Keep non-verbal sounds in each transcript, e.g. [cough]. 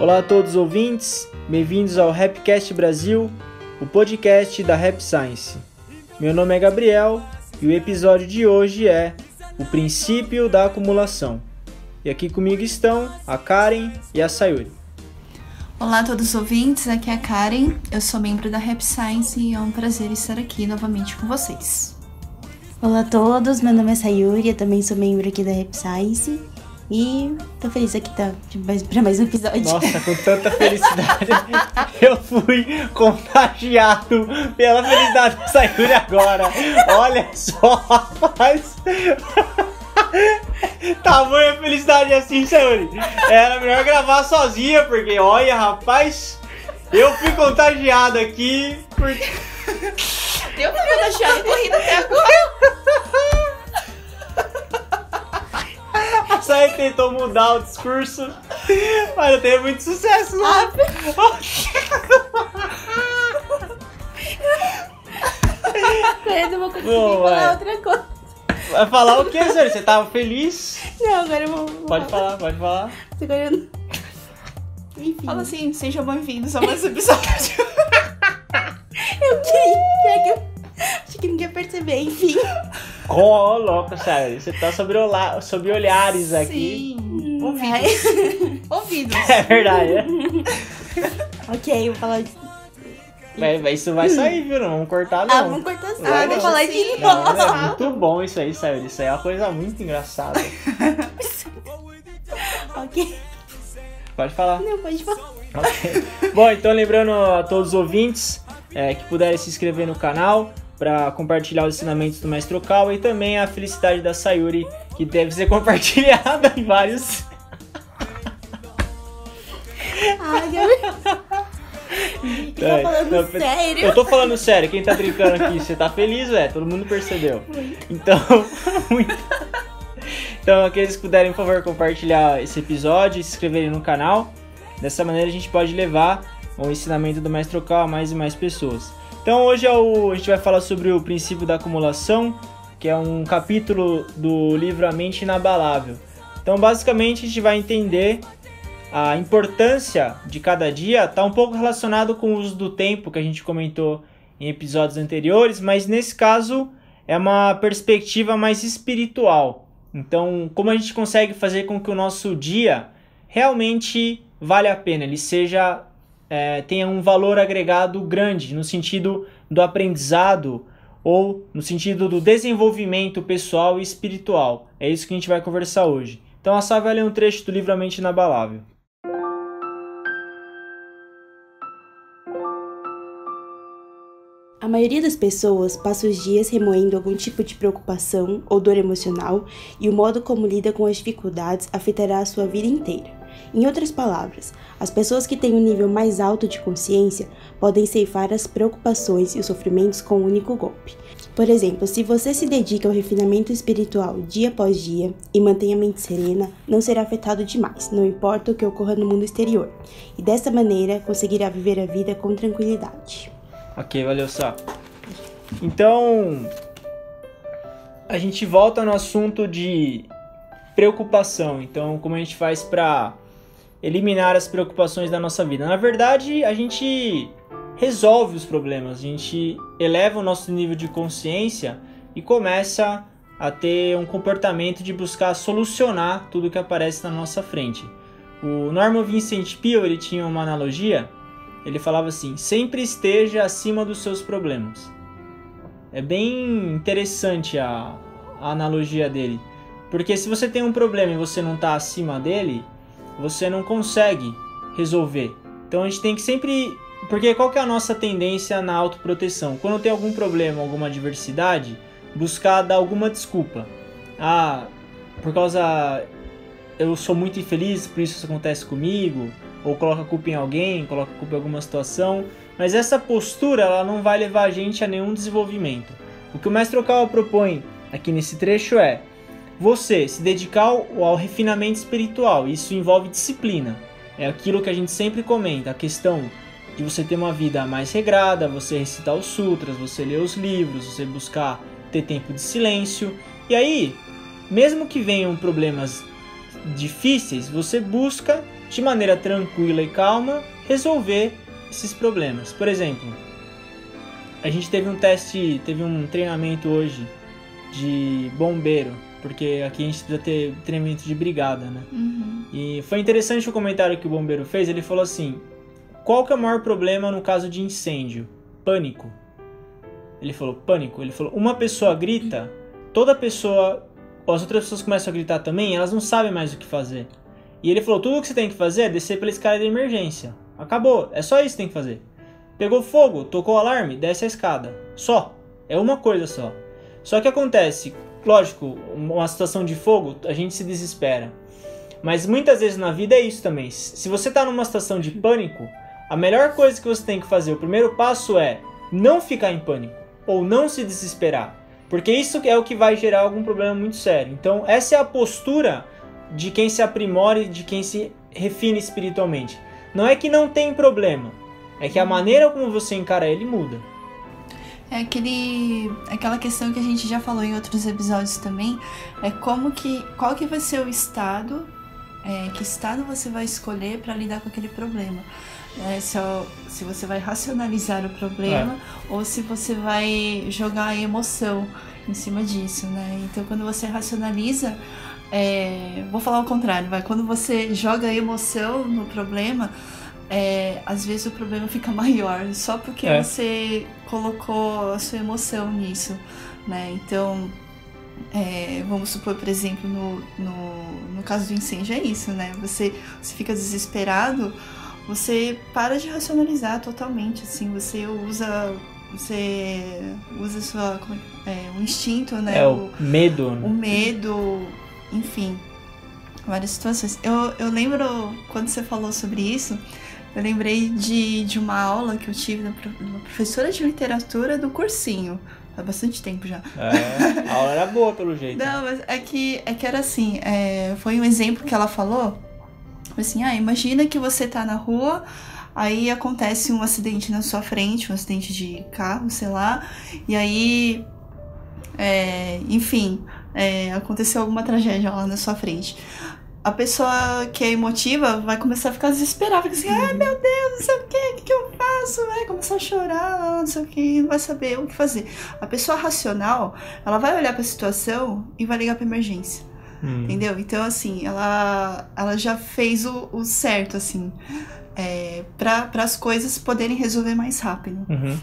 Olá a todos os ouvintes, bem-vindos ao Rapcast Brasil, o podcast da Rap Science. Meu nome é Gabriel e o episódio de hoje é O Princípio da Acumulação. E aqui comigo estão a Karen e a Sayuri. Olá a todos os ouvintes, aqui é a Karen, eu sou membro da Rap Science e é um prazer estar aqui novamente com vocês. Olá a todos, meu nome é Sayuri, eu também sou membro aqui da Rap Science e tô feliz aqui tá, pra mais um episódio. Nossa, com tanta felicidade. [laughs] eu fui contagiado pela felicidade da Sayuri agora. Olha só, rapaz. [laughs] Tamanha felicidade assim, Sayuri. Era melhor gravar sozinha, porque olha, rapaz, eu fui contagiado aqui. Porque... Eu fui contagiado correndo até agora. [laughs] [laughs] Sayuri tentou mudar o discurso, mas não teve muito sucesso, não. Ah, [laughs] eu não vou conseguir Bom, falar vai. outra coisa. Vai falar o que, Sayuri? Você tava feliz? Não, agora eu vou. vou Pode falar, pode falar. Agora eu não- Enfim, Fala assim, sejam bem-vindos a mais um episódio. [laughs] eu queria. pior que eu- Acho que ninguém ia perceber, enfim. Ô, louco, sério. Você tá sobre, olá, sobre olhares aqui. Sim, ouvidos. [laughs] ouvidos. É verdade, né? ok, eu vou falar. de- Mas, mas isso vai sair, viu? Não vamos cortar, Ah, não. vamos cortar. Vai, Ah, vou falar de Sim. Não, novo. é muito bom isso aí, sério. Isso aí é uma coisa muito engraçada. [laughs] Ok. Pode falar. Não, pode falar. Ok. Bom, então lembrando a todos os ouvintes é, que puderem se inscrever no canal para compartilhar os ensinamentos do Mestre Okawa e também a felicidade da Sayuri, que deve ser [laughs] compartilhada em vários. Ai, Gabriel. Tá É, falando não, sério? Eu tô falando sério, quem tá brincando aqui, você tá feliz, velho? Todo mundo percebeu. Então, [laughs] muito. Então, aqueles que puderem, por favor, compartilhar esse episódio e se inscreverem no canal. Dessa maneira a gente pode levar o ensinamento do Mestre Okawa a mais e mais pessoas. Então, hoje é o- a gente vai falar sobre o princípio da acumulação, que é um capítulo do livro A Mente Inabalável. Então, basicamente, a gente vai entender a importância de cada dia está um pouco relacionado com o uso do tempo que a gente comentou em episódios anteriores, mas nesse caso é uma perspectiva mais espiritual. Então, como a gente consegue fazer com que o nosso dia realmente vale a pena, ele seja é, tenha um valor agregado grande no sentido do aprendizado ou no sentido do desenvolvimento pessoal e espiritual. É isso que a gente vai conversar hoje. Então, a Sá ler um trecho do livro A Mente Inabalável. A maioria das pessoas passa os dias remoendo algum tipo de preocupação ou dor emocional e o modo como lida com as dificuldades afetará a sua vida inteira. Em outras palavras, as pessoas que têm um nível mais alto de consciência podem ceifar as preocupações e os sofrimentos com um único golpe. Por exemplo, se você se dedica ao refinamento espiritual dia após dia e mantém a mente serena, não será afetado demais, não importa o que ocorra no mundo exterior, e dessa maneira conseguirá viver a vida com tranquilidade. Ok, valeu só. Então, a gente volta no assunto de preocupação. Então, como a gente faz para eliminar as preocupações da nossa vida? Na verdade, a gente resolve os problemas, a gente eleva o nosso nível de consciência e começa a ter um comportamento de buscar solucionar tudo que aparece na nossa frente. O Norman Vincent Peale ele tinha uma analogia ele falava assim: sempre esteja acima dos seus problemas. É bem interessante a, a analogia dele. Porque se você tem um problema e você não está acima dele, você não consegue resolver. Então a gente tem que sempre. Porque qual que é a nossa tendência na autoproteção? Quando tem algum problema, alguma adversidade, buscar dar alguma desculpa. Ah, por causa. Eu sou muito infeliz, por isso isso acontece comigo ou coloca a culpa em alguém, coloca a culpa em alguma situação, mas essa postura ela não vai levar a gente a nenhum desenvolvimento. O que o mestre Okawa propõe aqui nesse trecho é você se dedicar ao, ao refinamento espiritual. Isso envolve disciplina. É aquilo que a gente sempre comenta, a questão de você ter uma vida mais regrada, você recitar os sutras, você ler os livros, você buscar ter tempo de silêncio. E aí, mesmo que venham problemas difíceis, você busca de maneira tranquila e calma resolver esses problemas. Por exemplo, a gente teve um teste, teve um treinamento hoje de bombeiro, porque aqui a gente precisa ter treinamento de brigada, né? Uhum. E foi interessante o comentário que o bombeiro fez. Ele falou assim: qual que é o maior problema no caso de incêndio? Pânico. Ele falou pânico. Ele falou uma pessoa grita, toda pessoa, as outras pessoas começam a gritar também, elas não sabem mais o que fazer. E ele falou tudo o que você tem que fazer é descer pela escada de emergência. Acabou. É só isso que tem que fazer. Pegou fogo, tocou o alarme, desce a escada. Só. É uma coisa só. Só que acontece, lógico, uma situação de fogo, a gente se desespera. Mas muitas vezes na vida é isso também. Se você está numa situação de pânico, a melhor coisa que você tem que fazer, o primeiro passo é não ficar em pânico ou não se desesperar, porque isso é o que vai gerar algum problema muito sério. Então, essa é a postura de quem se aprimora e de quem se refina espiritualmente. Não é que não tem problema, é que a maneira como você encara ele muda. É aquele, aquela questão que a gente já falou em outros episódios também, é como que, qual que vai ser o estado, é, que estado você vai escolher para lidar com aquele problema. É, se, se você vai racionalizar o problema é. ou se você vai jogar a emoção em cima disso, né? Então, quando você racionaliza, é, vou falar o contrário, vai. Quando você joga a emoção no problema, é, às vezes o problema fica [laughs] maior só porque é. você colocou a sua emoção nisso, né? Então, é, vamos supor, por exemplo, no, no, no caso do incêndio, é isso, né? Você, você fica desesperado, você para de racionalizar totalmente, assim, você usa você usa sua é, o instinto, né? É o, o medo. O medo, enfim, várias situações. Eu, eu lembro quando você falou sobre isso, eu lembrei de, de uma aula que eu tive na, professora de literatura do cursinho. Há bastante tempo já. É, a aula era boa, pelo jeito. Não, mas é que, é que era assim, é, foi um exemplo que ela falou. Assim, ah, imagina que você tá na rua, aí acontece um acidente na sua frente, um acidente de carro, sei lá, e aí, é, enfim, é, aconteceu alguma tragédia lá na sua frente a pessoa que é emotiva vai começar a ficar desesperada, fica assim, ai meu Deus, não sei o que, o que, que eu faço? Vai começar a chorar, não sei o que, não vai saber o que fazer. A pessoa racional, ela vai olhar para a situação e vai ligar para emergência. Hum. Entendeu? Então, assim, ela, ela já fez o, o certo, assim, é, para as coisas poderem resolver mais rápido. Uhum.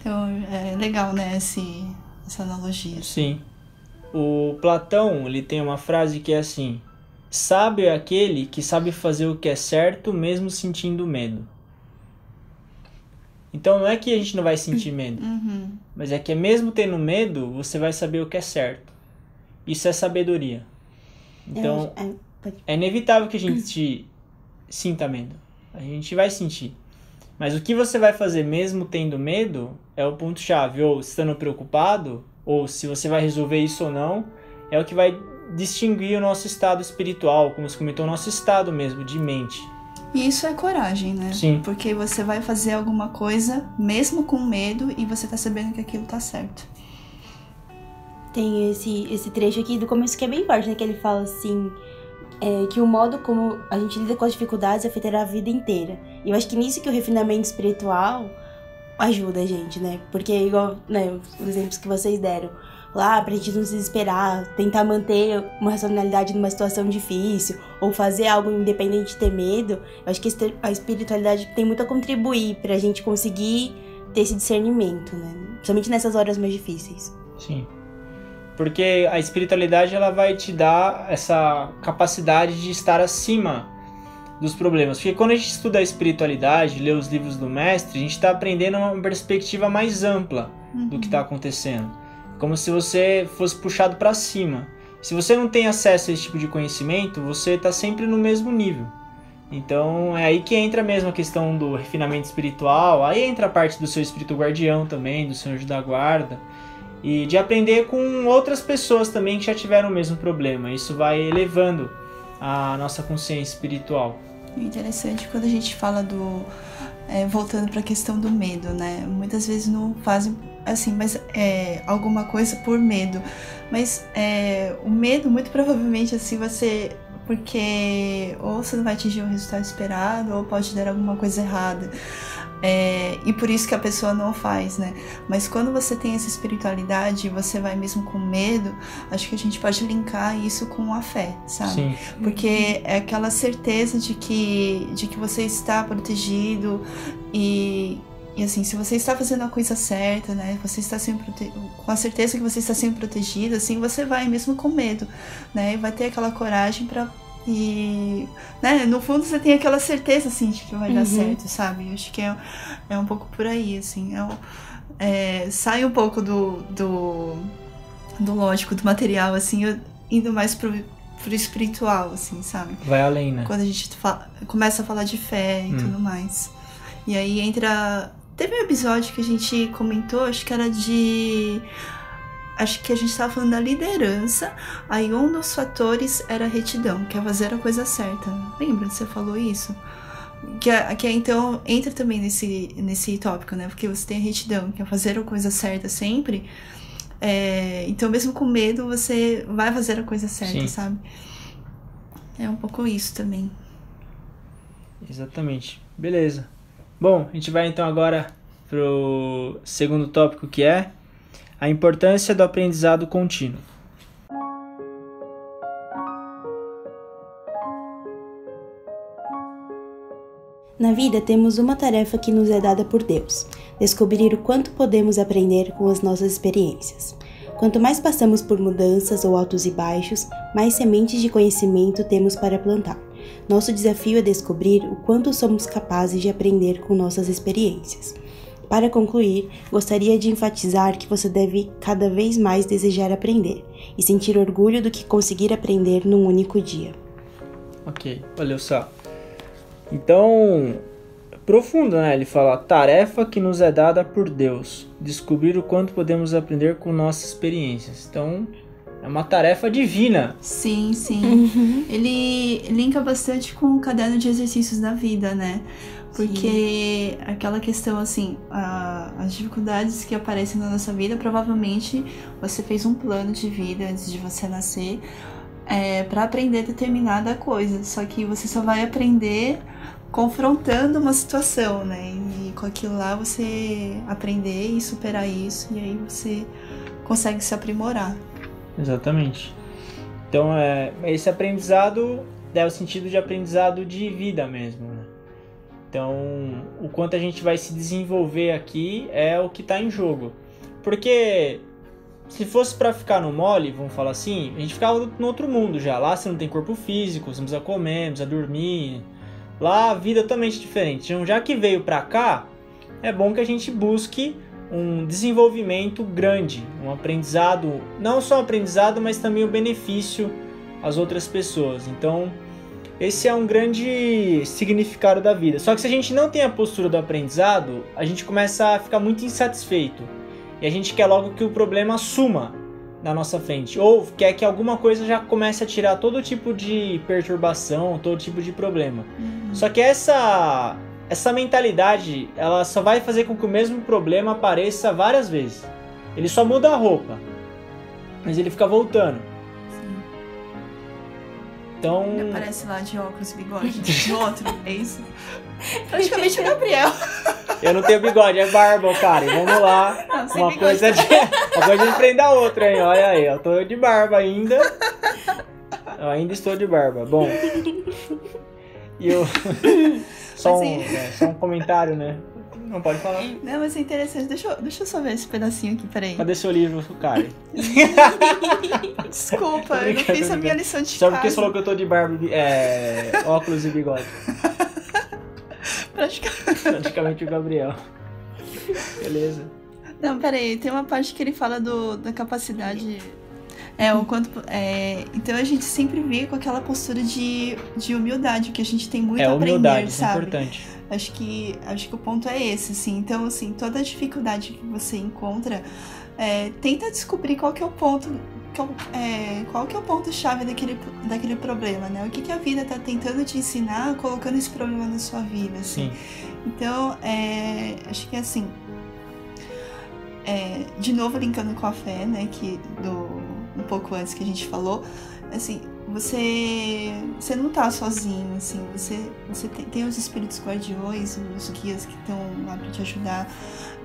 Então, é legal, né, esse, essa analogia. Sim. O Platão, ele tem uma frase que é assim: Sábio é aquele que sabe fazer o que é certo mesmo sentindo medo. Então não é que a gente não vai sentir medo, uhum. mas é que mesmo tendo medo, você vai saber o que é certo. Isso é sabedoria. Então é, é inevitável que a gente [clears throat] sinta medo. A gente vai sentir. Mas o que você vai fazer mesmo tendo medo é o ponto chave. Ou estando preocupado, ou se você vai resolver isso ou não, é o que vai distinguir o nosso estado espiritual, como se comentou, o nosso estado mesmo de mente. E isso é coragem, né? Sim. Porque você vai fazer alguma coisa mesmo com medo e você tá sabendo que aquilo tá certo. Tem esse, esse trecho aqui do começo que é bem forte, né? Que ele fala assim. É, que o modo como a gente lida com as dificuldades afetará a vida inteira. E eu acho que nisso que o refinamento espiritual ajuda a gente, né? Porque, igual né, os exemplos que vocês deram, lá pra gente não se desesperar, tentar manter uma racionalidade numa situação difícil, ou fazer algo independente de ter medo, eu acho que a espiritualidade tem muito a contribuir pra gente conseguir ter esse discernimento, né? Principalmente nessas horas mais difíceis. Sim. Porque a espiritualidade ela vai te dar essa capacidade de estar acima dos problemas. Porque quando a gente estuda a espiritualidade, lê os livros do mestre, a gente está aprendendo uma perspectiva mais ampla uhum. do que está acontecendo como se você fosse puxado para cima. Se você não tem acesso a esse tipo de conhecimento, você está sempre no mesmo nível. Então é aí que entra mesmo a questão do refinamento espiritual, aí entra a parte do seu espírito guardião também, do seu anjo da guarda, e de aprender com outras pessoas também que já tiveram o mesmo problema. Isso vai elevando a nossa consciência espiritual. Interessante quando a gente fala do é, voltando para a questão do medo, né? Muitas vezes não fazem assim, mas é, alguma coisa por medo. Mas é, o medo, muito provavelmente, assim, você. Porque ou você não vai atingir o resultado esperado, ou pode dar alguma coisa errada. É, e por isso que a pessoa não faz, né? Mas quando você tem essa espiritualidade você vai mesmo com medo, acho que a gente pode linkar isso com a fé, sabe? Sim. Porque é aquela certeza de que, de que você está protegido e, e assim, se você está fazendo a coisa certa, né? Você está sempre com a certeza que você está sendo protegido, assim, você vai mesmo com medo, né? E vai ter aquela coragem para e, né, no fundo você tem aquela certeza, assim, de que vai uhum. dar certo, sabe? Eu acho que é, é um pouco por aí, assim. É, é, sai um pouco do, do, do lógico, do material, assim, indo mais pro, pro espiritual, assim, sabe? Vai além, né? Quando a gente fala, começa a falar de fé e hum. tudo mais. E aí entra. Teve um episódio que a gente comentou, acho que era de acho que a gente estava falando da liderança, aí um dos fatores era a retidão, que é fazer a coisa certa. Lembra? Você falou isso? Que, é, que é, então entra também nesse, nesse tópico, né? Porque você tem a retidão, que é fazer a coisa certa sempre. É, então, mesmo com medo, você vai fazer a coisa certa, Sim. sabe? É um pouco isso também. Exatamente. Beleza. Bom, a gente vai então agora pro segundo tópico que é a importância do aprendizado contínuo. Na vida temos uma tarefa que nos é dada por Deus: descobrir o quanto podemos aprender com as nossas experiências. Quanto mais passamos por mudanças ou altos e baixos, mais sementes de conhecimento temos para plantar. Nosso desafio é descobrir o quanto somos capazes de aprender com nossas experiências. Para concluir, gostaria de enfatizar que você deve cada vez mais desejar aprender e sentir orgulho do que conseguir aprender num único dia. Ok, olha só. Então, profundo, né? Ele fala: tarefa que nos é dada por Deus, descobrir o quanto podemos aprender com nossas experiências. Então, é uma tarefa divina. Sim, sim. Uhum. Ele linka bastante com o caderno de exercícios da vida, né? Porque Sim. aquela questão assim, a, as dificuldades que aparecem na nossa vida, provavelmente você fez um plano de vida antes de você nascer é, para aprender determinada coisa. Só que você só vai aprender confrontando uma situação, né? E com aquilo lá você aprender e superar isso, e aí você consegue se aprimorar. Exatamente. Então, é, esse aprendizado é o sentido de aprendizado de vida mesmo? Então, o quanto a gente vai se desenvolver aqui é o que está em jogo. Porque se fosse para ficar no mole, vamos falar assim, a gente ficava no outro mundo já. Lá você não tem corpo físico, você não precisa comer, precisa dormir. Lá a vida é totalmente diferente. Então, já que veio para cá, é bom que a gente busque um desenvolvimento grande, um aprendizado, não só um aprendizado, mas também o benefício às outras pessoas. Então, esse é um grande significado da vida. Só que se a gente não tem a postura do aprendizado, a gente começa a ficar muito insatisfeito. E a gente quer logo que o problema suma na nossa frente. Ou quer que alguma coisa já comece a tirar todo tipo de perturbação, todo tipo de problema. Uhum. Só que essa, essa mentalidade, ela só vai fazer com que o mesmo problema apareça várias vezes. Ele só muda a roupa. Mas ele fica voltando. Então. Ele aparece lá de óculos e bigode. [laughs] No outro, é isso? Praticamente o Gabriel. Eu não tenho bigode, é barba, cara. E vamos lá. Não, uma, coisa de, uma coisa de prender a outra, hein? Olha aí, eu tô de barba ainda. Eu ainda estou de barba. Bom. E eu. Só um, é, só um comentário, né? Não pode falar. Não, mas é interessante. Deixa eu, deixa eu só ver esse pedacinho aqui, peraí. Cadê seu livro, cara? Desculpa, eu não fiz a minha lição de Só casa. porque você falou que eu tô de barba, é, óculos e bigode. [laughs] Praticamente. Praticamente o Gabriel. Beleza. Não, peraí, tem uma parte que ele fala do, da capacidade. É, o quanto. É, então a gente sempre vê com aquela postura de, de humildade, que a gente tem muito é, a aprender, humildade, sabe? É importante. Acho que, acho que o ponto é esse, assim. Então, assim, toda dificuldade que você encontra, é, tenta descobrir qual que é o ponto é, qual que é o ponto-chave daquele, daquele problema, né? O que, que a vida está tentando te ensinar colocando esse problema na sua vida, assim. Sim. Então, é, acho que é assim. É, de novo linkando com a fé, né? Que do, um pouco antes que a gente falou, assim, você você não tá sozinho, assim, você, você tem, tem os espíritos guardiões, os guias que estão lá para te ajudar.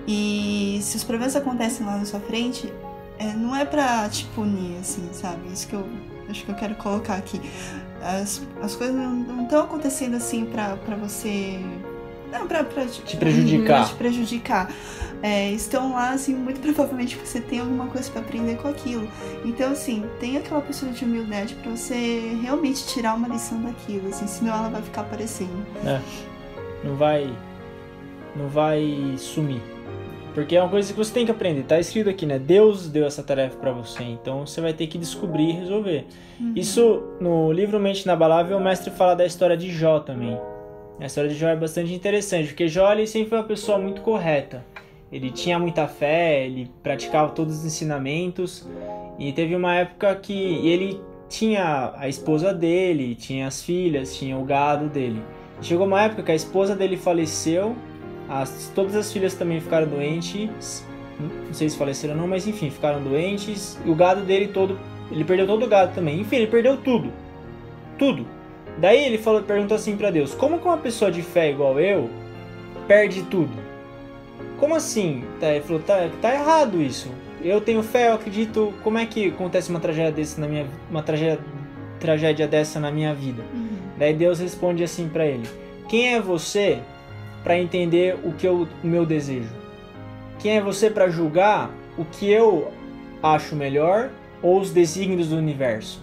E se os problemas acontecem lá na sua frente, é, não é pra te punir, assim, sabe? Isso que eu acho que eu quero colocar aqui. As, as coisas não estão acontecendo assim pra você. Não, pra, pra te prejudicar. Pra te prejudicar. É, estão lá, assim, muito provavelmente porque você tem alguma coisa para aprender com aquilo. Então, assim, tem aquela postura de humildade para você realmente tirar uma lição daquilo, assim, senão ela vai ficar aparecendo. É. Não vai. Não vai sumir. Porque é uma coisa que você tem que aprender. Tá escrito aqui, né? Deus deu essa tarefa para você. Então você vai ter que descobrir e resolver. Uhum. Isso no livro Mente Inabalável, o mestre fala da história de Jó também. A história de Jó é bastante interessante, porque Jó ele sempre foi uma pessoa muito correta. Ele tinha muita fé, ele praticava todos os ensinamentos. E teve uma época que ele tinha a esposa dele, tinha as filhas, tinha o gado dele. Chegou uma época que a esposa dele faleceu as, todas as filhas também ficaram doentes. Não sei se faleceram ou não, mas enfim, ficaram doentes. E o gado dele todo. Ele perdeu todo o gado também. Enfim, ele perdeu tudo. Tudo. Daí ele falou, perguntou assim para Deus: Como que uma pessoa de fé igual eu perde tudo? Como assim? Tá, ele falou: tá, tá errado isso. Eu tenho fé, eu acredito. Como é que acontece uma tragédia desse na minha uma tragédia, tragédia dessa na minha vida? Uhum. Daí Deus responde assim para ele: Quem é você para entender o que eu, o meu desejo? Quem é você para julgar o que eu acho melhor ou os desígnios do universo?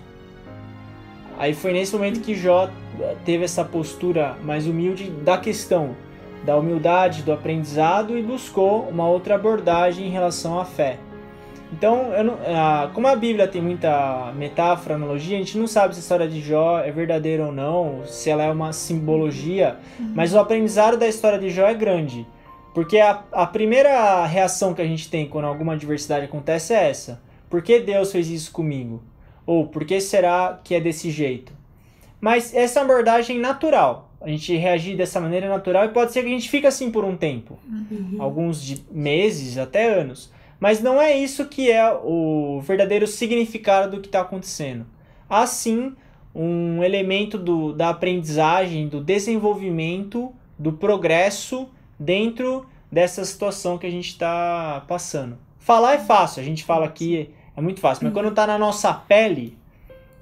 Aí foi nesse momento que Jó teve essa postura mais humilde da questão, da humildade, do aprendizado e buscou uma outra abordagem em relação à fé. Então, não, a, como a Bíblia tem muita metáfora, analogia, a gente não sabe se a história de Jó é verdadeira ou não, se ela é uma simbologia, uhum. mas o aprendizado da história de Jó é grande. Porque a, a primeira reação que a gente tem quando alguma adversidade acontece é essa: por que Deus fez isso comigo? Ou por que será que é desse jeito? Mas essa é abordagem natural. A gente reagir dessa maneira natural e pode ser que a gente fique assim por um tempo uhum. alguns meses, até anos. Mas não é isso que é o verdadeiro significado do que está acontecendo. Há sim um elemento do, da aprendizagem, do desenvolvimento, do progresso dentro dessa situação que a gente está passando. Falar é fácil, a gente fala aqui, é muito fácil, mas uhum. quando está na nossa pele,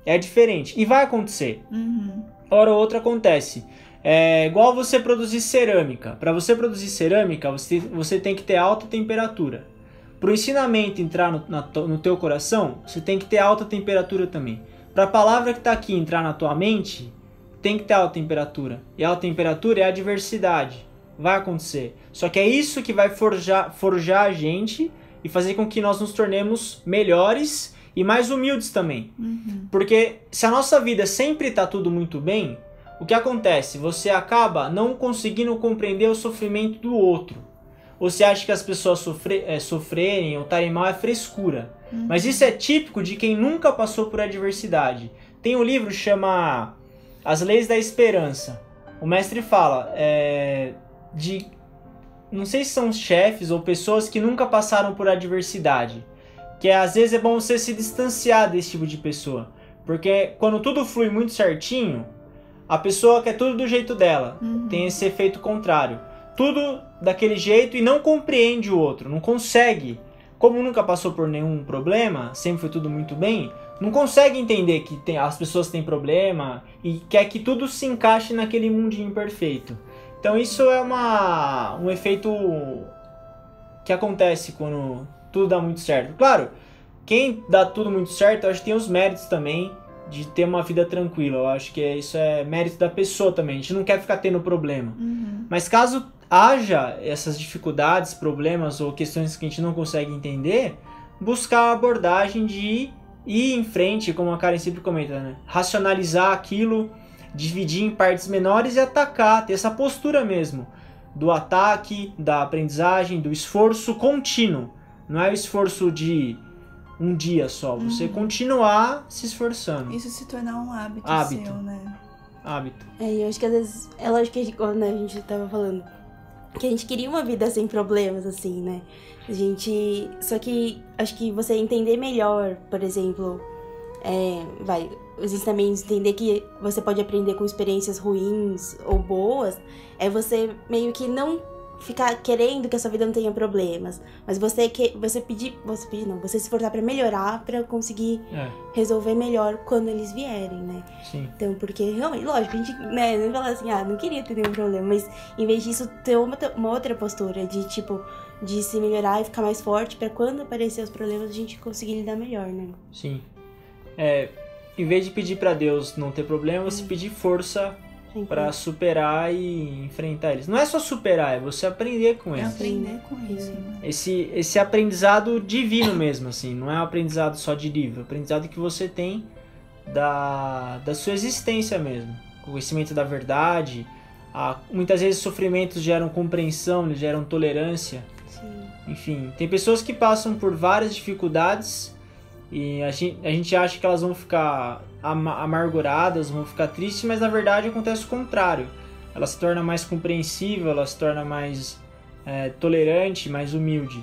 é diferente. E vai acontecer. Uhum. Hora ou outra acontece. É igual você produzir cerâmica. Para você produzir cerâmica, você, você tem que ter alta temperatura. Para o ensinamento entrar no, na, no teu coração, você tem que ter alta temperatura também. Para a palavra que está aqui entrar na tua mente, tem que ter alta temperatura. E alta temperatura é a diversidade. Vai acontecer. Só que é isso que vai forjar, forjar a gente e fazer com que nós nos tornemos melhores e mais humildes também. Uhum. Porque se a nossa vida sempre está tudo muito bem, o que acontece? Você acaba não conseguindo compreender o sofrimento do outro. Você acha que as pessoas sofre, é, sofrerem ou estarem mal é frescura. Uhum. Mas isso é típico de quem nunca passou por adversidade. Tem um livro que chama As Leis da Esperança. O mestre fala é, de. Não sei se são chefes ou pessoas que nunca passaram por adversidade. Que às vezes é bom você se distanciar desse tipo de pessoa. Porque quando tudo flui muito certinho, a pessoa quer tudo do jeito dela. Uhum. Tem esse efeito contrário tudo daquele jeito e não compreende o outro, não consegue. Como nunca passou por nenhum problema, sempre foi tudo muito bem, não consegue entender que tem, as pessoas têm problema e quer que tudo se encaixe naquele mundinho perfeito. Então isso é uma, um efeito que acontece quando tudo dá muito certo. Claro, quem dá tudo muito certo, eu acho que tem os méritos também de ter uma vida tranquila. Eu acho que isso é mérito da pessoa também. A gente não quer ficar tendo problema. Uhum. Mas caso haja essas dificuldades, problemas ou questões que a gente não consegue entender, buscar a abordagem de ir em frente, como a Karen sempre comenta, né? racionalizar aquilo, dividir em partes menores e atacar, ter essa postura mesmo do ataque, da aprendizagem, do esforço contínuo. Não é o esforço de um dia só, você uhum. continuar se esforçando. Isso se tornar um hábito, hábito. seu, né? Hábito. É, eu acho que às vezes, é lógico que quando a gente tava falando, que a gente queria uma vida sem problemas, assim, né? A gente. Só que acho que você entender melhor, por exemplo, é, vai, os ensinamentos, entender que você pode aprender com experiências ruins ou boas, é você meio que não ficar querendo que a sua vida não tenha problemas, mas você que você pedir, você pedir não, você se esforçar para melhorar, para conseguir É, resolver melhor quando eles vierem, né? sim. Então, porque realmente, lógico, a gente, né, não fala assim, ah, não queria ter nenhum problema, mas em vez disso, ter uma, uma outra postura de tipo, de se melhorar e ficar mais forte para quando aparecer os problemas a gente conseguir lidar melhor, né? Sim. É, em vez de pedir pra Deus não ter problema, você pedir força pra superar e enfrentar eles. Não é só superar, é você aprender com É eles. aprender com né? Esse, esse aprendizado divino mesmo, assim. Não é um aprendizado só de livro. É um aprendizado que você tem da, da sua existência mesmo. Conhecimento da verdade. A, muitas vezes sofrimentos geram compreensão, eles geram tolerância. Sim. Enfim, tem pessoas que passam por várias dificuldades e a gente, a gente acha que elas vão ficar ama- amarguradas, vão ficar tristes, mas na verdade acontece o contrário. Ela se torna mais compreensível, ela se torna mais é, tolerante, mais humilde.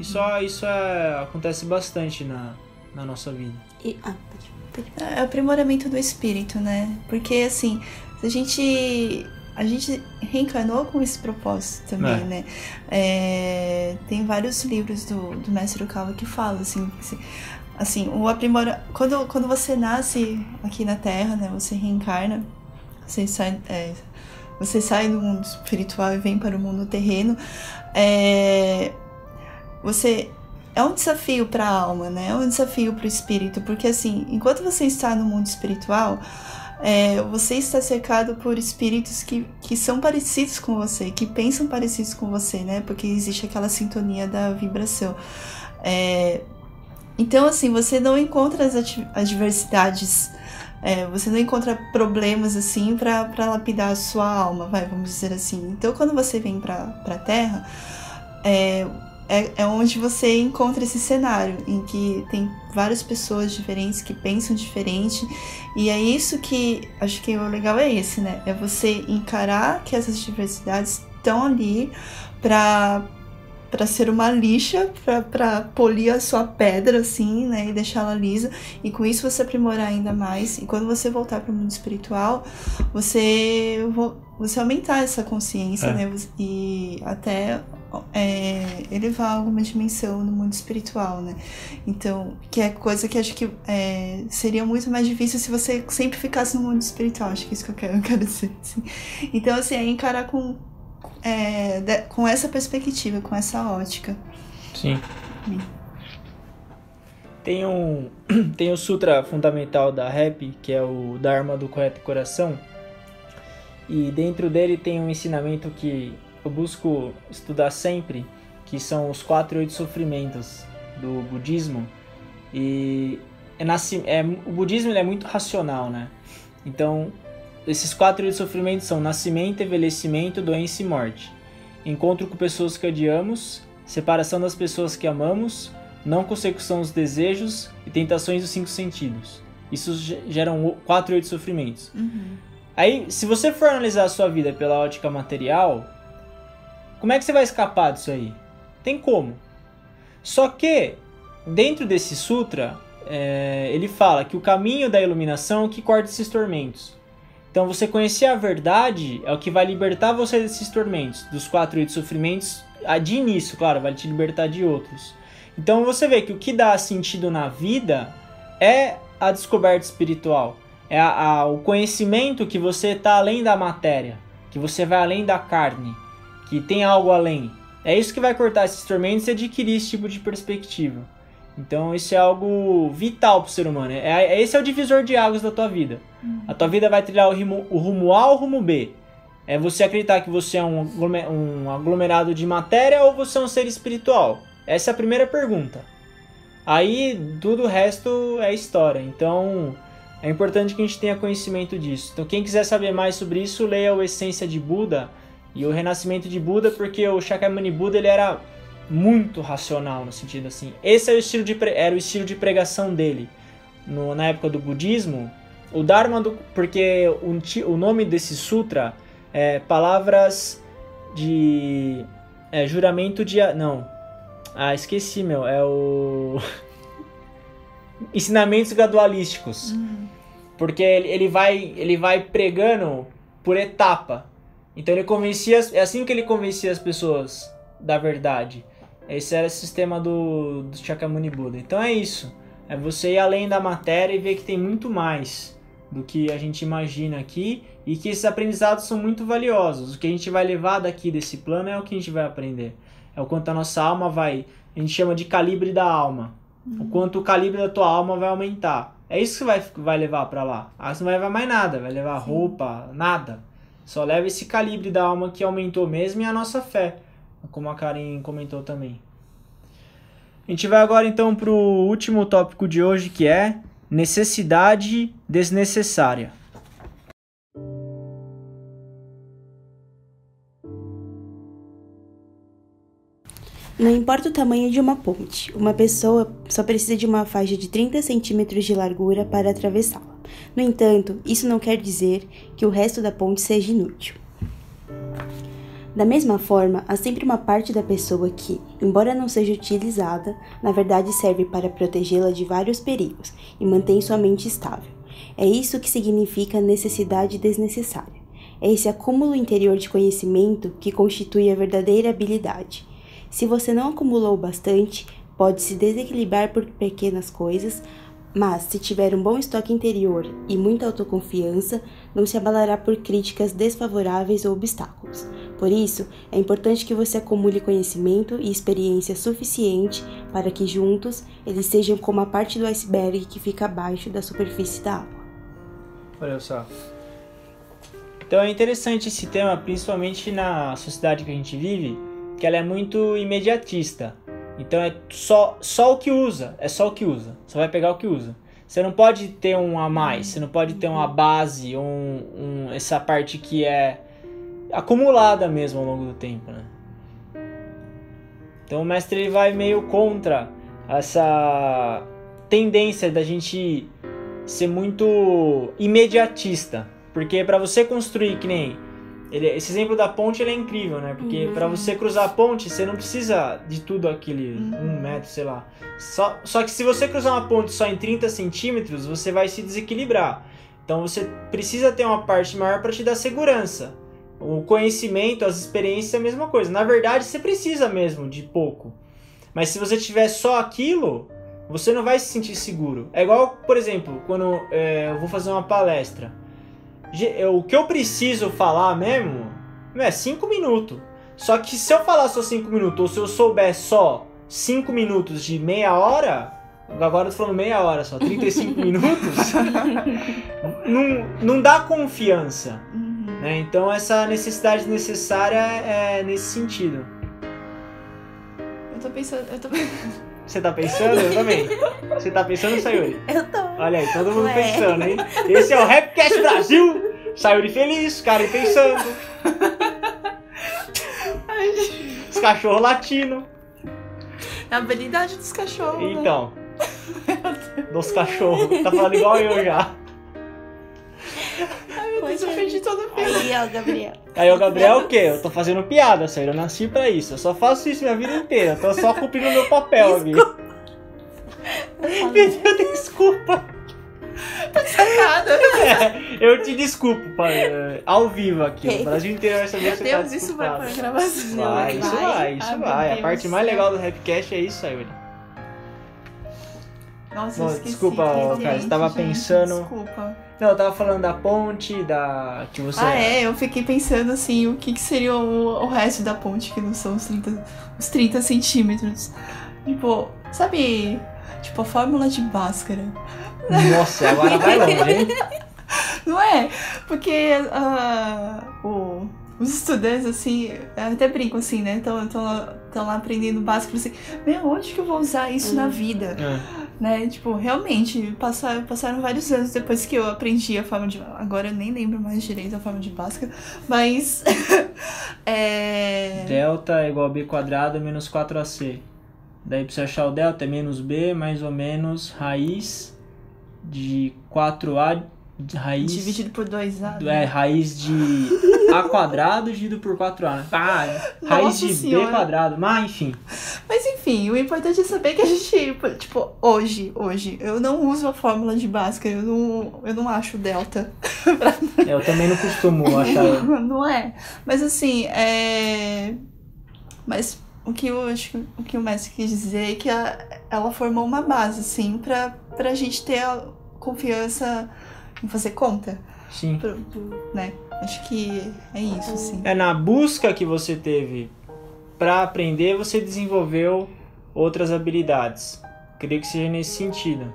E só isso é- acontece bastante na, na nossa vida. E, ah, pode, pode. É o aprimoramento do espírito, né? Porque assim, a gente. A gente reencarnou com esse propósito também, É. né? É, tem vários livros do, do Mestre Okawa que falam, assim, se- assim, o aprimora... Quando, quando você nasce aqui na Terra, né? Você reencarna, você sai, é, você sai do mundo espiritual e vem para o mundo terreno, é, você é um desafio para a alma, né? É um desafio para o espírito, porque assim, enquanto você está no mundo espiritual, é, você está cercado por espíritos que, que são parecidos com você, que pensam parecidos com você, né? Porque existe aquela sintonia da vibração. É, então, assim, você não encontra as adversidades, é, você não encontra problemas, assim, para lapidar a sua alma, vai, vamos dizer assim. Então, quando você vem para a Terra, é, é, é onde você encontra esse cenário em que tem várias pessoas diferentes que pensam diferente e é isso que acho que o legal é esse, né? É você encarar que essas diversidades estão ali para para ser uma lixa, para polir a sua pedra assim, né, e deixá-la lisa, e com isso você aprimorar ainda mais. E quando você voltar para o mundo espiritual, você vo- você aumentar essa consciência, É. né, e até é, elevar alguma dimensão no mundo espiritual, né? Então, que é coisa que acho que é, seria muito mais difícil se você sempre ficasse no mundo espiritual. Acho que é isso que eu quero, [laughs] eu quero dizer. assim. Então, assim, é encarar com, é, de- com essa perspectiva, com essa ótica. Sim. Sim. Tem um [clears throat] tem o sutra fundamental da rap, que é o Dharma do correto coração. E dentro dele tem um ensinamento que eu busco estudar sempre, que são os quatro e oito sofrimentos do budismo. E é é, o budismo é muito racional, né? Então, esses quatro e oito sofrimentos são nascimento, envelhecimento, doença e morte. Encontro com pessoas que odiamos, separação das pessoas que amamos, não consecução dos desejos e tentações dos cinco sentidos. Isso ge- geram quatro oito sofrimentos. Aí, se você for analisar a sua vida pela ótica material, como é que você vai escapar disso aí? Tem como. Só que, dentro desse sutra, é, ele fala que o caminho da iluminação é o que corta esses tormentos. Então, você conhecer a verdade é o que vai libertar você desses tormentos, dos quatro oito sofrimentos. ah, De início, claro, vai te libertar de outros. Então, você vê que o que dá sentido na vida é a descoberta espiritual. É a- a- o conhecimento que você está além da matéria, que você vai além da carne, que tem algo além. É isso que vai cortar esses tormentos e adquirir esse tipo de perspectiva. Então isso é algo vital para o ser humano. É, é- esse é o divisor de águas da tua vida. A tua vida vai trilhar o rumo, o rumo A ou o rumo B. É você acreditar que você é um, um aglomerado de matéria ou você é um ser espiritual? Essa é a primeira pergunta. Aí tudo o resto é história. Então é importante que a gente tenha conhecimento disso. Então quem quiser saber mais sobre isso, leia o Essência de Buda e o Renascimento de Buda, porque o Shakyamuni Buda ele era muito racional no sentido assim. Esse é o estilo de era o estilo de pregação dele no- na época do budismo. O Dharma do porque o nome desse sutra é palavras de é, juramento de. Não. Ah, esqueci, meu. É o. [laughs] Ensinamentos gradualísticos. Uhum. Porque ele, ele, vai, ele vai pregando por etapa. Então ele convencia. É assim que ele convencia as pessoas da verdade. Esse era o sistema do, do Shakyamuni Buda. Então é isso. É você ir além da matéria e ver que tem muito mais do que a gente imagina aqui e que esses aprendizados são muito valiosos. O que a gente vai levar daqui desse plano é o que a gente vai aprender. É o quanto a nossa alma vai. A gente chama de calibre da alma. O quanto o calibre da tua alma vai aumentar. É isso que vai, vai levar para lá. Ah, você não vai levar mais nada, vai levar roupa, nada. Só leva esse calibre da alma que aumentou mesmo e a nossa fé, como a Karen comentou também. A gente vai agora então para o último tópico de hoje que é necessidade desnecessária. Não importa o tamanho de uma ponte, uma pessoa só precisa de uma faixa de 30 centímetros de largura para atravessá-la. No entanto, isso não quer dizer que o resto da ponte seja inútil. Da mesma forma, há sempre uma parte da pessoa que, embora não seja utilizada, na verdade serve para protegê-la de vários perigos e mantém sua mente estável. É isso que significa necessidade desnecessária. É esse acúmulo interior de conhecimento que constitui a verdadeira habilidade. Se você não acumulou bastante, pode se desequilibrar por pequenas coisas, mas se tiver um bom estoque interior e muita autoconfiança, não se abalará por críticas desfavoráveis ou obstáculos. Por isso, é importante que você acumule conhecimento e experiência suficiente para que juntos eles sejam como a parte do iceberg que fica abaixo da superfície da água. Olha só. Então é interessante esse tema, principalmente na sociedade que a gente vive, que ela é muito imediatista. Então é só, só o que usa, é só o que usa. Só vai pegar o que usa. Você não pode ter um a mais, você não pode ter uma base, um, um, essa parte que é acumulada mesmo ao longo do tempo, né? Então o mestre ele vai meio contra essa tendência da gente ser muito imediatista, porque para você construir que nem ele, esse exemplo da ponte ele é incrível, né? Porque Uhum. para você cruzar a ponte, você não precisa de tudo aquele um metro, sei lá. Só, só que se você cruzar uma ponte só em 30 centímetros, você vai se desequilibrar. Então você precisa ter uma parte maior para te dar segurança. O conhecimento, as experiências é a mesma coisa. Na verdade, você precisa mesmo de pouco. Mas se você tiver só aquilo, você não vai se sentir seguro. É igual, por exemplo, quando é, eu vou fazer uma palestra. O que eu preciso falar mesmo é 5 minutos. Só que se eu falar só 5 minutos, ou se eu souber só 5 minutos de meia hora, agora eu tô falando meia hora só, 35 [laughs] minutos, [laughs] não, não dá confiança. Uhum. né? Então essa necessidade necessária é nesse sentido. Eu tô pensando. Eu tô... Você tá pensando? Eu também. Você tá pensando, Sayuri? [laughs] Eu tô. Olha aí, todo mundo Ué. pensando, hein? Esse é o Rapcast Brasil! Sayuri feliz, Karen pensando. Os cachorros latindo. É a habilidade dos cachorros. né? Então. [laughs] Dos cachorros. Tá falando igual eu já. [laughs] Meu Deus, eu Poxa. perdi todo o. Aí, ó, Gabriel. Aí o Gabriel o quê? Eu tô fazendo piada, Sayuri. Eu nasci pra isso. Eu só faço isso minha vida inteira. Eu tô só cumprindo meu papel aqui. Pediu desculpa. Sacada. É, eu te desculpo, pai, ao vivo aqui. O Brasil inteiro vai saber Meu que você tá Deus, isso vai pra gravação. Vai, isso vai, isso meu vai. A Deus parte mais legal do Rapcast é isso, Sayuri. Nossa, Bom, eu esqueci. desculpa, ó, cara, você tava gente, pensando- Desculpa. Não, eu tava falando da ponte, da. que você. Ah, é, eu fiquei pensando assim, o que, que seria o, o resto da ponte, que não são os 30, os 30 centímetros. Tipo, sabe, tipo a fórmula de Bhaskara. Nossa, agora vai longe, hein? [laughs] Não é? Porque ah, o- os estudantes, assim, eu até brinco assim, né? Estão lá aprendendo básico, assim, meu, onde que eu vou usar isso na vida? É. Né? Tipo, realmente, passaram, passaram vários anos depois que eu aprendi a forma de. Agora eu nem lembro mais direito a forma de Bhaskara, mas. [laughs] é. Delta é igual a b quadrado menos 4ac. Daí pra você achar o delta é menos b mais ou menos raiz de 4a Raiz. Dividido por 2A. É, raiz de A quadrado dividido por 4A, né? Ah, raiz Nossa de Senhora. B quadrado. Mas enfim. Mas enfim, o importante é saber que a gente, tipo, hoje, hoje, eu não uso a fórmula de Bhaskara, eu não, eu não acho delta. [laughs] Eu também não costumo achar. [laughs] não é. Mas assim, é. Mas o que eu acho que o que o mestre quis dizer é que a- ela formou uma base, assim, pra, pra gente ter a confiança fazer conta. Sim. Pro- pro- né? Acho que é isso, assim. É na busca que você teve pra aprender, você desenvolveu outras habilidades. Creio que seja nesse sentido.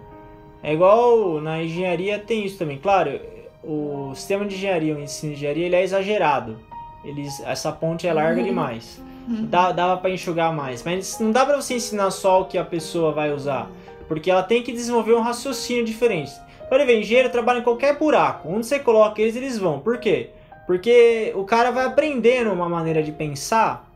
É igual na engenharia tem isso também. Claro, o sistema de engenharia, o ensino de engenharia, ele é exagerado. Eles, essa ponte é larga Uhum. demais. Uhum. Dá, dava pra enxugar mais. Mas não dá pra você ensinar só o que a pessoa vai usar. Porque ela tem que desenvolver um raciocínio diferente. Engenheiro trabalha em qualquer buraco. Onde você coloca eles, eles vão. Por quê? Porque o cara vai aprendendo uma maneira de pensar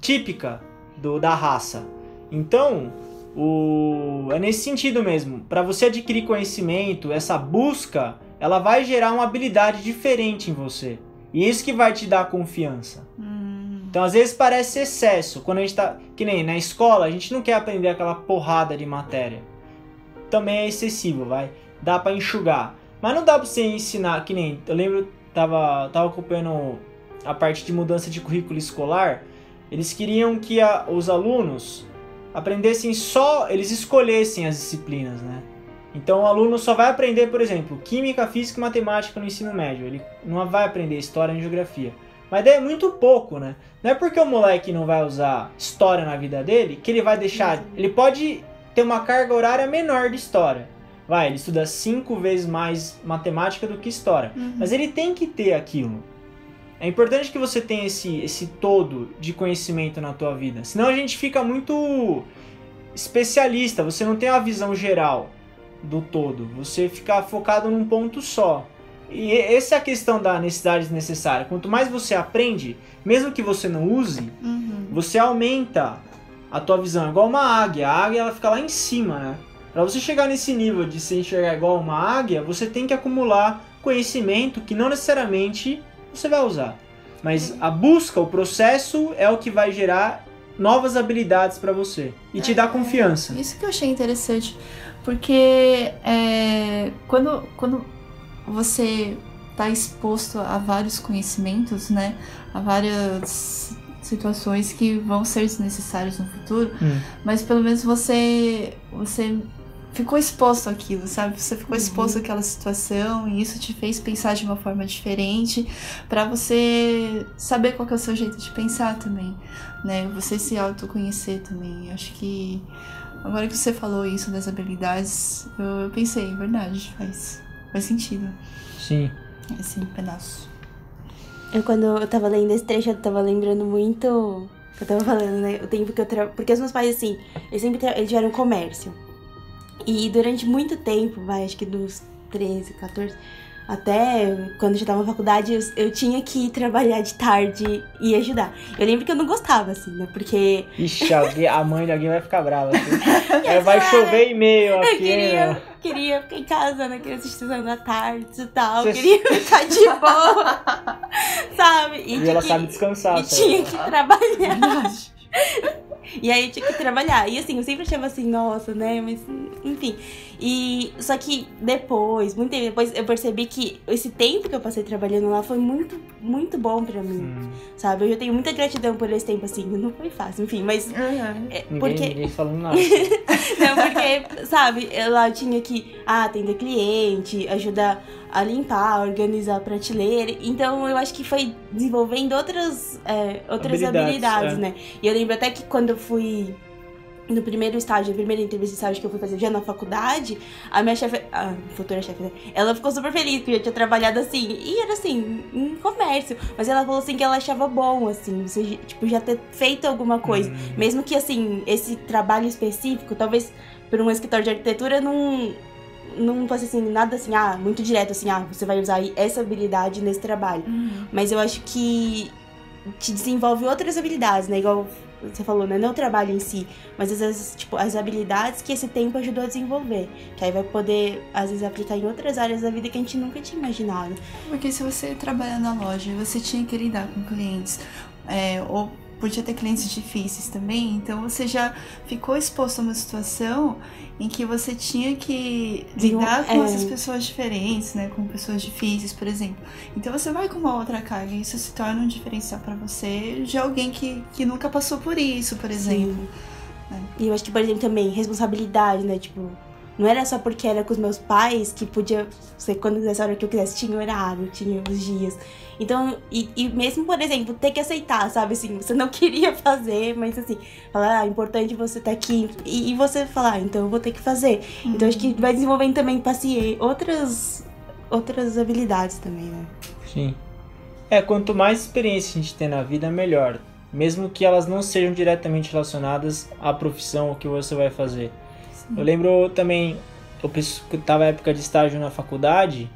típica do, da raça. Então, o, é nesse sentido mesmo. Para você adquirir conhecimento, essa busca, ela vai gerar uma habilidade diferente em você. E isso que vai te dar confiança. Hum, Então, às vezes parece excesso. Quando a gente tá. Que nem na escola, a gente não quer aprender aquela porrada de matéria. Também é excessivo, vai. Dá pra enxugar. Mas não dá pra você ensinar. Que nem. Eu lembro, tava, tava acompanhando a parte de mudança de currículo escolar. Eles queriam que a- os alunos aprendessem só. Eles escolhessem as disciplinas, né? Então o aluno só vai aprender, por exemplo, química, física e matemática no ensino médio. Ele não vai aprender história e geografia. Mas daí é muito pouco, né? Não é porque o moleque não vai usar história na vida dele que ele vai deixar. Ele pode ter uma carga horária menor de história. Vai, ele estuda cinco vezes mais matemática do que história. uhum. Mas ele tem que ter aquilo. É importante que você tenha esse, esse todo de conhecimento na tua vida. Senão a gente fica muito especialista. Você não tem a visão geral do todo. Você fica focado num ponto só. E essa é a questão da necessidade desnecessária. Quanto mais você aprende, mesmo que você não use, Uhum. você aumenta a tua visão. É igual uma águia. A águia ela fica lá em cima, né? Pra você chegar nesse nível de se enxergar igual uma águia, você tem que acumular conhecimento que não necessariamente você vai usar. Mas a busca, o processo é o que vai gerar novas habilidades pra você e te dar confiança. Isso que eu achei interessante, porque é, quando, quando você está exposto a vários conhecimentos, né, a várias situações que vão ser desnecessárias no futuro, Hum. mas pelo menos você você ficou exposto àquilo, sabe? Você ficou exposto àquela situação e isso te fez pensar de uma forma diferente pra você saber qual que é o seu jeito de pensar também, né? Você se autoconhecer também. Eu acho que agora que você falou isso das habilidades, eu, eu pensei, verdade, faz faz sentido Sim. esse pedaço. Eu, quando eu tava lendo esse trecho, eu tava lembrando muito. que Eu tava falando, né? O tempo que eu tra... Porque os meus pais, assim, eles sempre tra... eles tiveram comércio. E durante muito tempo, vai, acho que dos 13, 14, até quando eu já tava na faculdade, eu, eu tinha que ir trabalhar de tarde e ajudar. Eu lembro que eu não gostava, assim, né? Porque [laughs] Ixi, alguém- a mãe de alguém vai ficar brava. Assim. [laughs] É, vai chover e-mail eu aqui. queria, né? queria ficar em casa naquela sessão da tarde e tal. Você- Queria ficar de boa, [laughs] sabe? E tinha ela que- sabe descansar. E sabe? tinha que trabalhar. E aí eu tinha que trabalhar. E assim, eu sempre achava assim, nossa, né? Mas, enfim. E só que depois, muito tempo depois, eu percebi que esse tempo que eu passei trabalhando lá foi muito, muito bom pra mim. Hum, Sabe? Eu já tenho muita gratidão por esse tempo, assim. Não foi fácil, enfim, mas. é, ninguém, porque. ninguém falando [laughs] nada. Não, porque, sabe, lá eu tinha que ah, atender cliente, ajudar a limpar, organizar a prateleira. Então eu acho que foi desenvolvendo outras, é, outras Habilidades, habilidades, é. né? E eu lembro até que quando eu fui no primeiro estágio, na primeira entrevista de estágio que eu fui fazer já na faculdade, a minha chefe, a futura chefe, né? Ela ficou super feliz porque eu tinha trabalhado assim, e era assim, em comércio. Mas ela falou assim que ela achava bom, assim, você, tipo, já ter feito alguma coisa. Hum. Mesmo que, assim, esse trabalho específico, talvez por um escritório de arquitetura, não, não fosse, assim, nada assim, ah, muito direto, assim, ah, você vai usar essa habilidade nesse trabalho. Uhum. Mas eu acho que te desenvolve outras habilidades, né? Igual você falou, né? Não o trabalho em si, mas às vezes, tipo, as habilidades que esse tempo ajudou a desenvolver. Que aí vai poder, às vezes, aplicar em outras áreas da vida que a gente nunca tinha imaginado. Porque se você trabalha na loja você tinha que lidar com clientes, é, ou podia ter clientes difíceis também, então você já ficou exposto a uma situação em que você tinha que lidar com é. essas pessoas diferentes, né, com pessoas difíceis, por exemplo. Então você vai com uma outra carga e isso se torna um diferencial para você de alguém que, que nunca passou por isso, por exemplo. E eu acho que, por exemplo, também responsabilidade, né? Tipo, não era só porque era com os meus pais que podia ser quando nessa hora que eu quisesse, tinha horário, tinha os dias. Então, e, e mesmo, por exemplo, ter que aceitar, sabe? Assim, você não [laughs] queria fazer, mas assim, falar, ah, é importante você estar aqui. E, e você falar, ah, então eu vou ter que fazer. Então, acho que vai desenvolvendo também paciência, outras, outras habilidades também, né? Sim. É, quanto mais experiência a gente tem na vida, melhor. Mesmo que elas não sejam diretamente relacionadas à profissão que você vai fazer. Eu lembro também, eu estava época de estágio na faculdade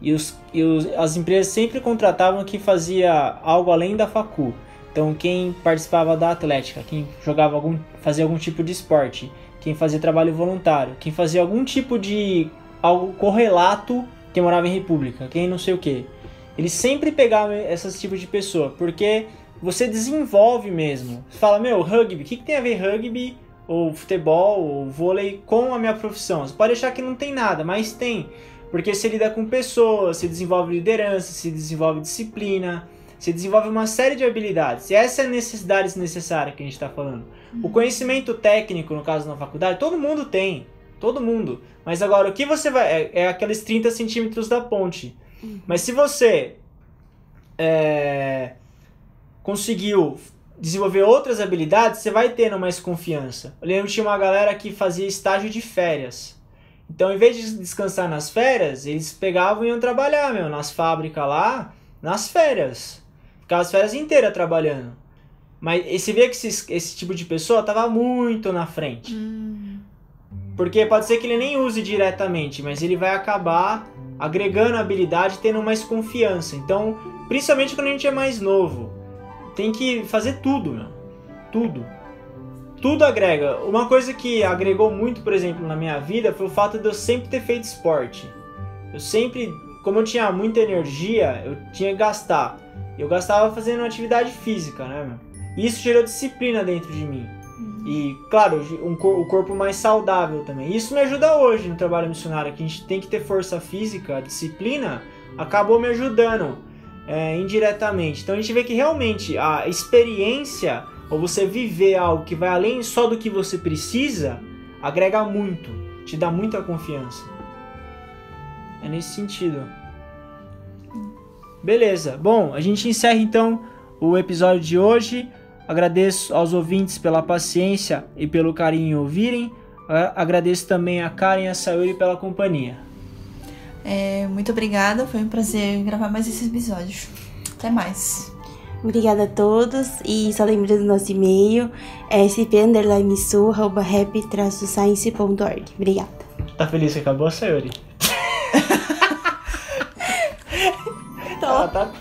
e, os, e os, as empresas sempre contratavam quem fazia algo além da facu. Então quem participava da atlética, quem jogava algum, fazia algum tipo de esporte, quem fazia trabalho voluntário, quem fazia algum tipo de algo correlato, quem morava em república, quem não sei o que. Eles sempre pegavam esses tipos de pessoa, porque você desenvolve mesmo. Você fala, meu, rugby, o que, que tem a ver rugby ou futebol, ou vôlei com a minha profissão. Você pode achar que não tem nada, mas tem. Porque você lida com pessoas, se desenvolve liderança, se desenvolve disciplina, se desenvolve uma série de habilidades. E essa é a necessidade necessária que a gente está falando. O conhecimento técnico, no caso na faculdade, todo mundo tem. Todo mundo. Mas agora, o que você vai. É, é aqueles 30 centímetros da ponte. Mas se você é, conseguiu desenvolver outras habilidades, você vai tendo mais confiança. Eu lembro que tinha uma galera que fazia estágio de férias. Então, em vez de descansar nas férias, eles pegavam e iam trabalhar, meu, nas fábricas lá, nas férias. Ficava as férias inteiras trabalhando. Mas você vê que esse, esse tipo de pessoa tava muito na frente. Hum. Porque pode ser que ele nem use diretamente, mas ele vai acabar agregando habilidade, tendo mais confiança. Então, principalmente quando a gente é mais novo tem que fazer tudo, meu. Tudo. Tudo agrega. Uma coisa que agregou muito, por exemplo, na minha vida foi o fato de eu sempre ter feito esporte. Eu sempre, como eu tinha muita energia, eu tinha que gastar. Eu gastava fazendo atividade física, né, meu? E isso gerou disciplina dentro de mim. E, claro, um, o corpo mais saudável também. Isso me ajuda hoje no trabalho missionário, que a gente tem que ter força física, disciplina, acabou me ajudando é, indiretamente. Então a gente vê que realmente a experiência, ou você viver algo que vai além só do que você precisa, agrega muito, te dá muita confiança. É nesse sentido. Beleza. Bom, a gente encerra então o episódio de hoje. Agradeço aos ouvintes pela paciência e pelo carinho em ouvirem. Agradeço também a Karen e a Sayuri pela companhia. É, muito obrigada, foi um prazer gravar mais esse episódio. Até mais. Obrigada a todos e só lembrando do nosso e-mail é sp_rap-science.org. Obrigada. Tá feliz que acabou, Sayuri? [laughs] Tô. Ah, tá. [laughs]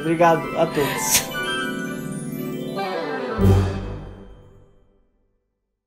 Obrigado a todos.